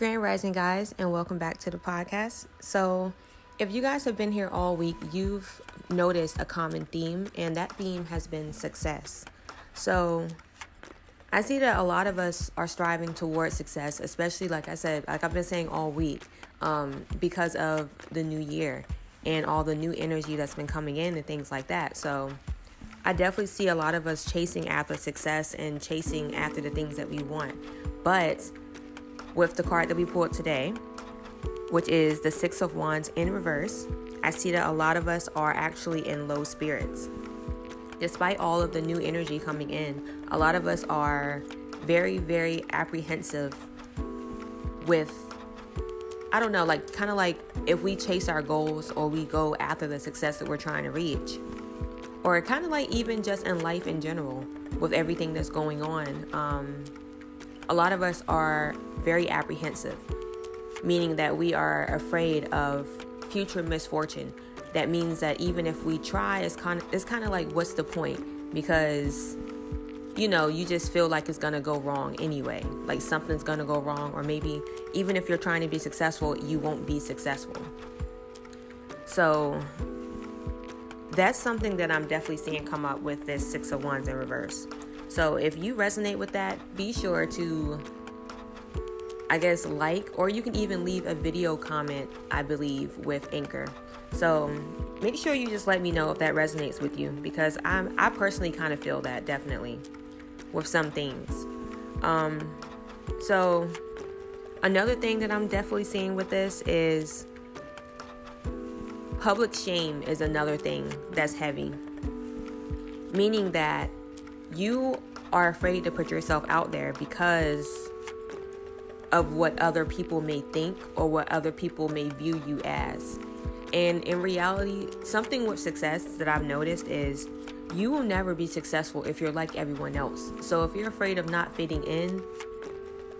Grand Rising, guys, and welcome back to the podcast. So, if you guys have been here all week, you've noticed a common theme, and that theme has been success. So, I see that a lot of us are striving towards success, especially like I said, like I've been saying all week, um, because of the new year and all the new energy that's been coming in and things like that. So, I definitely see a lot of us chasing after success and chasing after the things that we want. But with the card that we pulled today, which is the Six of Wands in reverse, I see that a lot of us are actually in low spirits. Despite all of the new energy coming in, a lot of us are very, very apprehensive with, I don't know, like kind of like if we chase our goals or we go after the success that we're trying to reach, or kind of like even just in life in general with everything that's going on. Um, a lot of us are very apprehensive, meaning that we are afraid of future misfortune. That means that even if we try, it's kind of it's kind of like what's the point? Because you know, you just feel like it's to go wrong anyway. Like something's to go wrong or maybe even if you're trying to be successful, you won't be successful. So, that's something that I'm definitely seeing come up with this 6 of wands in reverse. So if you resonate with that, be sure to I guess, like, or you can even leave a video comment, I believe, with Anchor. So make sure you just let me know if that resonates with you because I'm, I personally kind of feel that definitely with some things. Um, so another thing that I'm definitely seeing with this is public shame is another thing that's heavy, meaning that you are afraid to put yourself out there because of what other people may think or what other people may view you as. And in reality, something with success that I've noticed is you will never be successful if you're like everyone else. So if you're afraid of not fitting in,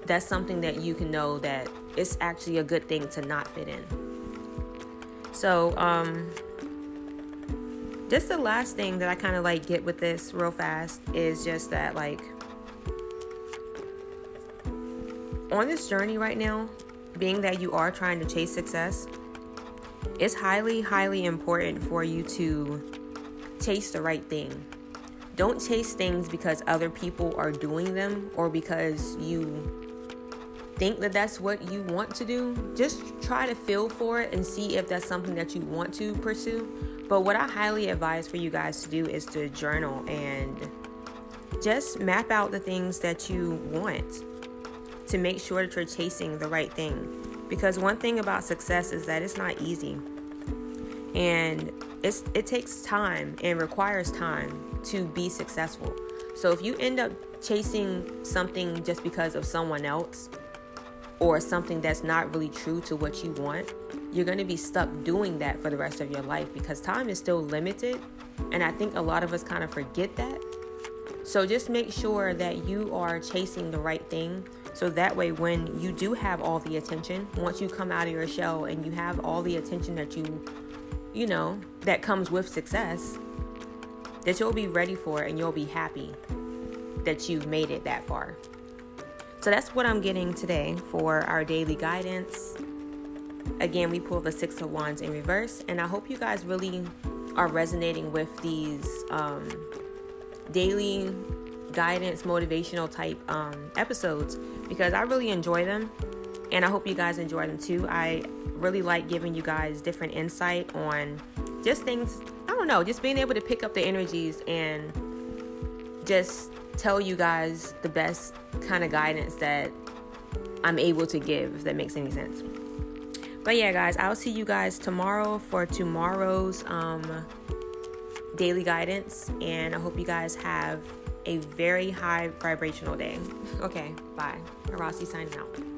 that's something that you can know that it's actually a good thing to not fit in. So, um, just the last thing that I kind of like get with this real fast is just that, like, on this journey right now, being that you are trying to chase success, it's highly, highly important for you to chase the right thing. Don't chase things because other people are doing them or because you think that that's what you want to do. Just try to feel for it and see if that's something that you want to pursue. But what I highly advise for you guys to do is to journal and just map out the things that you want to make sure that you're chasing the right thing. Because one thing about success is that it's not easy. And it's it takes time and requires time to be successful. So if you end up chasing something just because of someone else or something that's not really true to what you want, you're going to be stuck doing that for the rest of your life because time is still limited. And I think a lot of us kind of forget that. So just make sure that you are chasing the right thing so that way, when you do have all the attention, once you come out of your shell and you have all the attention that you, you know, that comes with success, that you'll be ready for and you'll be happy that you've made it that far. So that's what I'm getting today for our daily guidance. Again, we pull the Six of Wands in reverse, and I hope you guys really are resonating with these um, daily guidance, motivational type um, episodes because I really enjoy them and I hope you guys enjoy them too. I really like giving you guys different insight on just things, I don't know, just being able to pick up the energies and just tell you guys the best kind of guidance that I'm able to give, if that makes any sense. But yeah, guys, I'll see you guys tomorrow for tomorrow's um, daily guidance, and I hope you guys have a very high vibrational day. Okay, bye. Arasi signing out.